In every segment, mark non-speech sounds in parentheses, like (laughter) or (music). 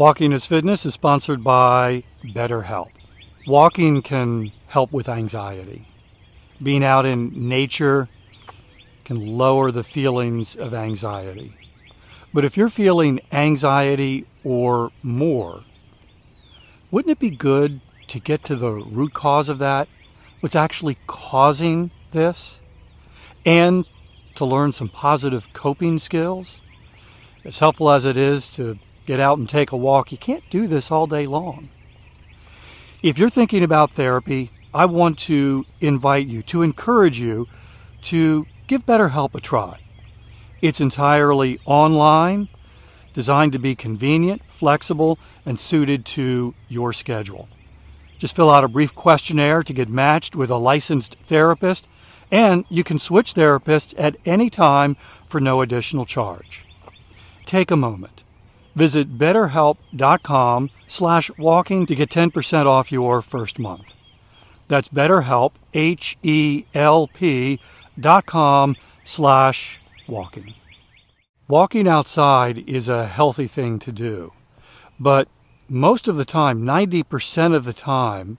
Walking is Fitness is sponsored by BetterHelp. Walking can help with anxiety. Being out in nature can lower the feelings of anxiety. But if you're feeling anxiety or more, wouldn't it be good to get to the root cause of that? What's actually causing this? And to learn some positive coping skills? As helpful as it is to get out and take a walk, you can't do this all day long. If you're thinking about therapy, I want to invite you, to encourage you to give BetterHelp a try. It's entirely online, designed to be convenient, flexible, and suited to your schedule. Just fill out a brief questionnaire to get matched with a licensed therapist, and you can switch therapists at any time for no additional charge. Take a moment. Visit betterhelp.com slash walking to get 10% off your first month. That's betterhelp, H-E-L-P dot com slash walking. Walking outside is a healthy thing to do, but most of the time, 90% of the time,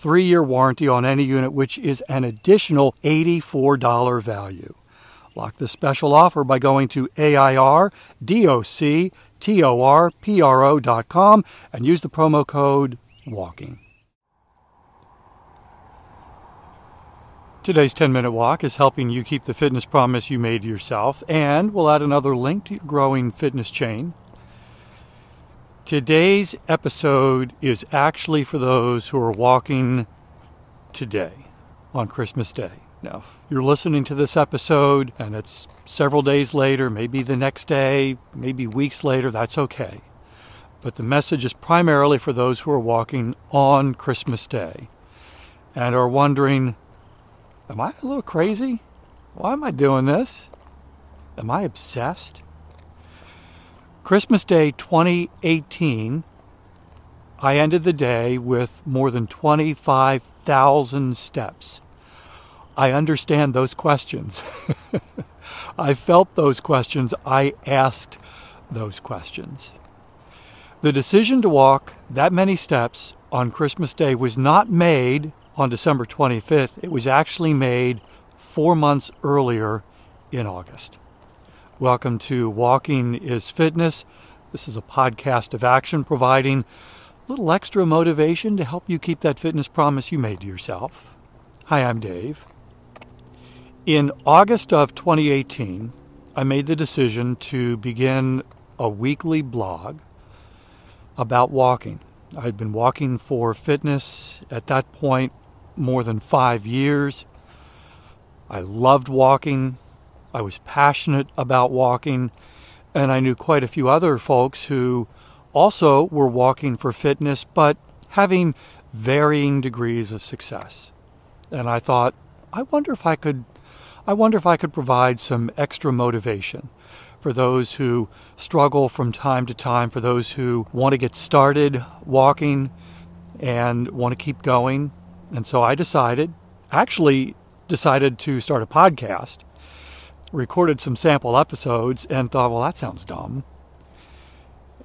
three year warranty on any unit, which is an additional $84 value. Lock this special offer by going to AIRDOCTORPRO.com and use the promo code WALKING. Today's 10 minute walk is helping you keep the fitness promise you made to yourself, and we'll add another link to your growing fitness chain. Today's episode is actually for those who are walking today on Christmas Day. Now, if you're listening to this episode and it's several days later, maybe the next day, maybe weeks later, that's okay. But the message is primarily for those who are walking on Christmas Day and are wondering, Am I a little crazy? Why am I doing this? Am I obsessed? Christmas Day 2018, I ended the day with more than 25,000 steps. I understand those questions. (laughs) I felt those questions. I asked those questions. The decision to walk that many steps on Christmas Day was not made on December 25th. It was actually made four months earlier in August. Welcome to Walking is Fitness. This is a podcast of action providing a little extra motivation to help you keep that fitness promise you made to yourself. Hi, I'm Dave. In August of 2018, I made the decision to begin a weekly blog about walking. I'd been walking for fitness at that point more than five years. I loved walking. I was passionate about walking. And I knew quite a few other folks who also were walking for fitness, but having varying degrees of success. And I thought, I wonder if I could, I wonder if I could provide some extra motivation for those who struggle from time to time, for those who want to get started walking and want to keep going, and so I decided, actually decided to start a podcast, recorded some sample episodes, and thought, well, that sounds dumb.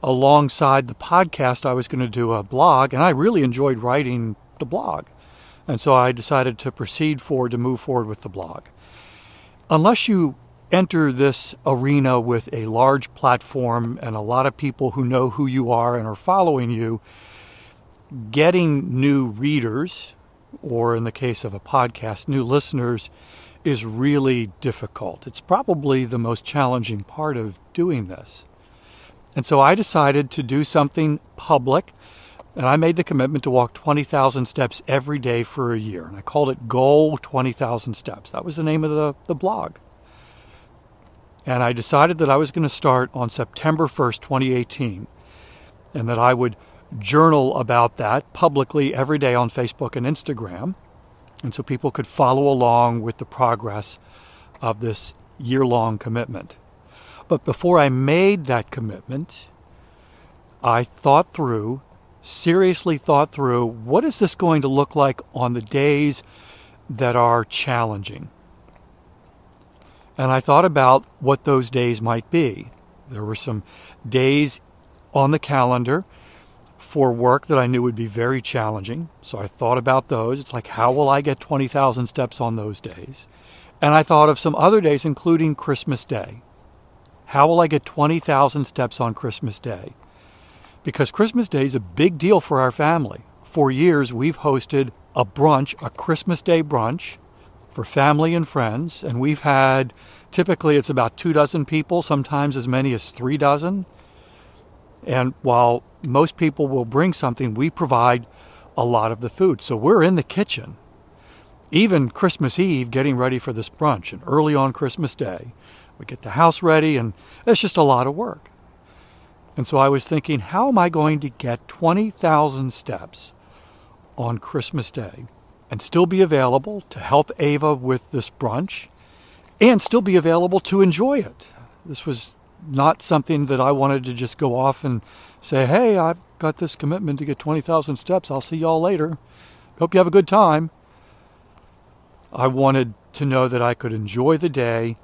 Alongside the podcast, I was going to do a blog, and I really enjoyed writing the blog. And so I decided to proceed forward, to move forward with the blog. Unless you enter this arena with a large platform and a lot of people who know who you are and are following you, getting new readers, or in the case of a podcast, new listeners, is really difficult. It's probably the most challenging part of doing this. And so I decided to do something public, and I made the commitment to walk 20,000 steps every day for a year. And I called it Goal 20,000 Steps. That was the name of the, the blog. And I decided that I was going to start on September 1st, 2018, and that I would journal about that publicly every day on Facebook and Instagram. And so people could follow along with the progress of this year long commitment. But before I made that commitment, I thought through, seriously thought through, what is this going to look like on the days that are challenging? And I thought about what those days might be. There were some days on the calendar for work that I knew would be very challenging. So I thought about those. It's like, how will I get 20,000 steps on those days? And I thought of some other days, including Christmas Day. How will I get 20,000 steps on Christmas Day? Because Christmas Day is a big deal for our family. For years, we've hosted a brunch, a Christmas Day brunch for family and friends, and we've had typically it's about two dozen people, sometimes as many as three dozen. And while most people will bring something, we provide a lot of the food. So we're in the kitchen, even Christmas Eve, getting ready for this brunch, and early on Christmas Day. We get the house ready, and it's just a lot of work. And so I was thinking, how am I going to get 20,000 steps on Christmas Day and still be available to help Ava with this brunch and still be available to enjoy it? This was not something that I wanted to just go off and say, hey, I've got this commitment to get 20,000 steps. I'll see y'all later. Hope you have a good time. I wanted to know that I could enjoy the day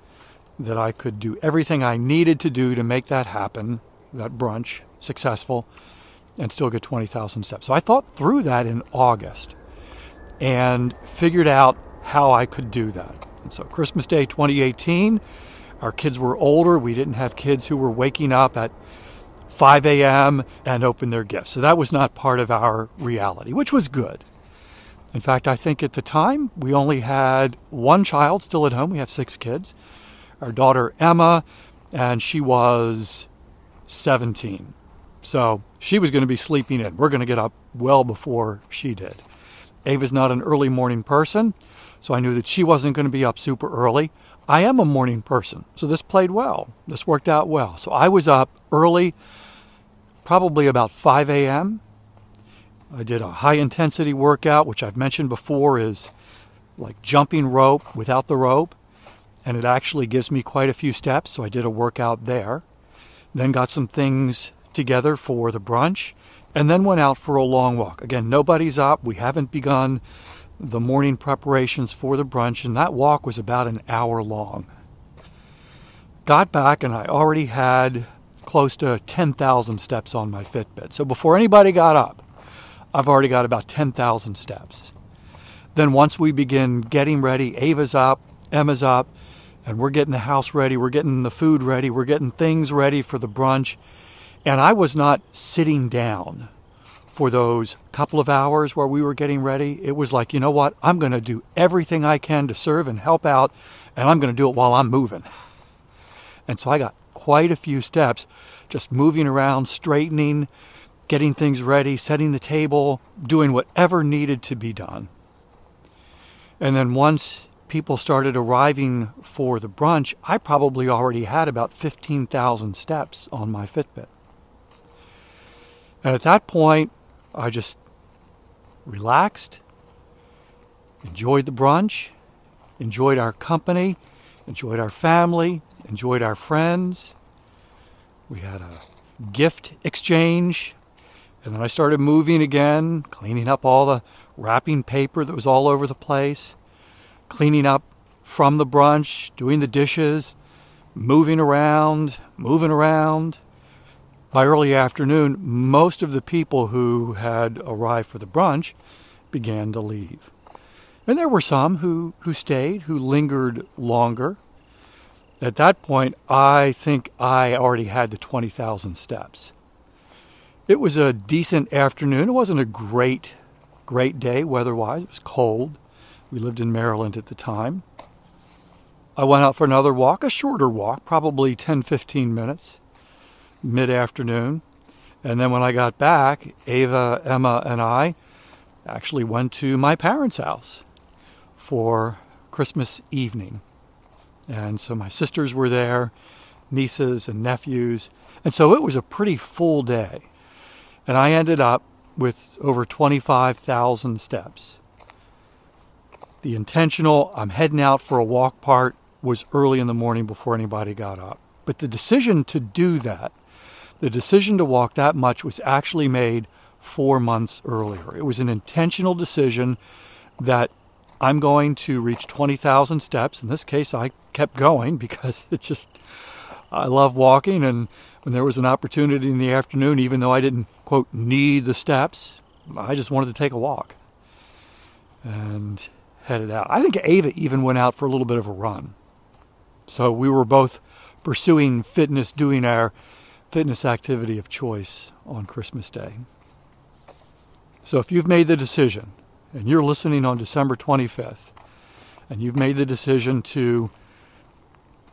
that I could do everything I needed to do to make that happen, that brunch, successful, and still get 20,000 steps. So I thought through that in August and figured out how I could do that. And so Christmas Day 2018, our kids were older. We didn't have kids who were waking up at 5 a.m. and open their gifts. So that was not part of our reality, which was good. In fact, I think at the time we only had one child still at home. We have six kids our daughter Emma, and she was 17. So she was going to be sleeping in. We're going to get up well before she did. Ava's not an early morning person, so I knew that she wasn't going to be up super early. I am a morning person, so this played well. This worked out well. So I was up early, probably about 5 a.m. I did a high intensity workout, which I've mentioned before is like jumping rope without the rope and it actually gives me quite a few steps. So I did a workout there. Then got some things together for the brunch, and then went out for a long walk. Again, nobody's up. We haven't begun the morning preparations for the brunch, and that walk was about an hour long. Got back, and I already had close to 10,000 steps on my Fitbit. So before anybody got up, I've already got about 10,000 steps. Then once we begin getting ready, Ava's up, Emma's up, and we're getting the house ready, we're getting the food ready, we're getting things ready for the brunch. And I was not sitting down for those couple of hours where we were getting ready. It was like, you know what? I'm going to do everything I can to serve and help out, and I'm going to do it while I'm moving. And so I got quite a few steps just moving around, straightening, getting things ready, setting the table, doing whatever needed to be done. And then once people started arriving for the brunch, I probably already had about 15,000 steps on my Fitbit. And at that point, I just relaxed, enjoyed the brunch, enjoyed our company, enjoyed our family, enjoyed our friends. We had a gift exchange. And then I started moving again, cleaning up all the wrapping paper that was all over the place cleaning up from the brunch, doing the dishes, moving around, moving around. By early afternoon, most of the people who had arrived for the brunch began to leave. And there were some who, who stayed, who lingered longer. at that point, I think I already had the 20,000 steps. It was a decent afternoon. It wasn't a great, great day weather wise. It was cold. We lived in Maryland at the time. I went out for another walk, a shorter walk, probably 10, 15 minutes, mid afternoon. And then when I got back, Ava, Emma, and I actually went to my parents' house for Christmas evening. And so my sisters were there, nieces and nephews. And so it was a pretty full day. And I ended up with over 25,000 steps. The intentional, I'm heading out for a walk part was early in the morning before anybody got up. But the decision to do that, the decision to walk that much was actually made four months earlier. It was an intentional decision that I'm going to reach 20,000 steps. In this case, I kept going because (laughs) it just, I love walking. And when there was an opportunity in the afternoon, even though I didn't, quote, need the steps, I just wanted to take a walk and headed out. I think Ava even went out for a little bit of a run. So we were both pursuing fitness, doing our fitness activity of choice on Christmas Day. So if you've made the decision and you're listening on December 25th, and you've made the decision to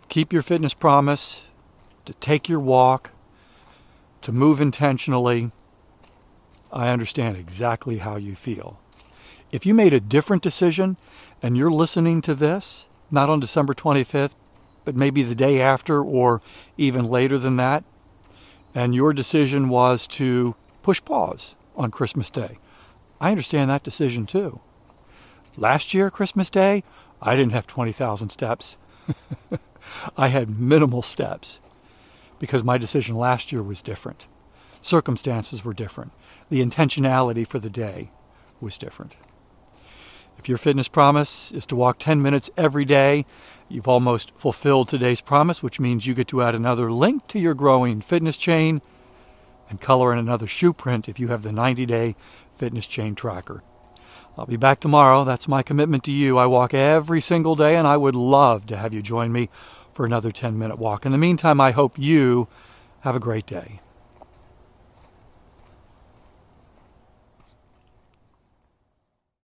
keep your fitness promise, to take your walk, to move intentionally, I understand exactly how you feel. If you made a different decision and you're listening to this, not on December 25th, but maybe the day after or even later than that, and your decision was to push pause on Christmas Day, I understand that decision too. Last year, Christmas Day, I didn't have 20,000 steps. (laughs) I had minimal steps because my decision last year was different. Circumstances were different. The intentionality for the day was different. If your fitness promise is to walk 10 minutes every day, you've almost fulfilled today's promise, which means you get to add another link to your growing fitness chain and color in another shoe print if you have the 90 day fitness chain tracker. I'll be back tomorrow. That's my commitment to you. I walk every single day, and I would love to have you join me for another 10 minute walk. In the meantime, I hope you have a great day.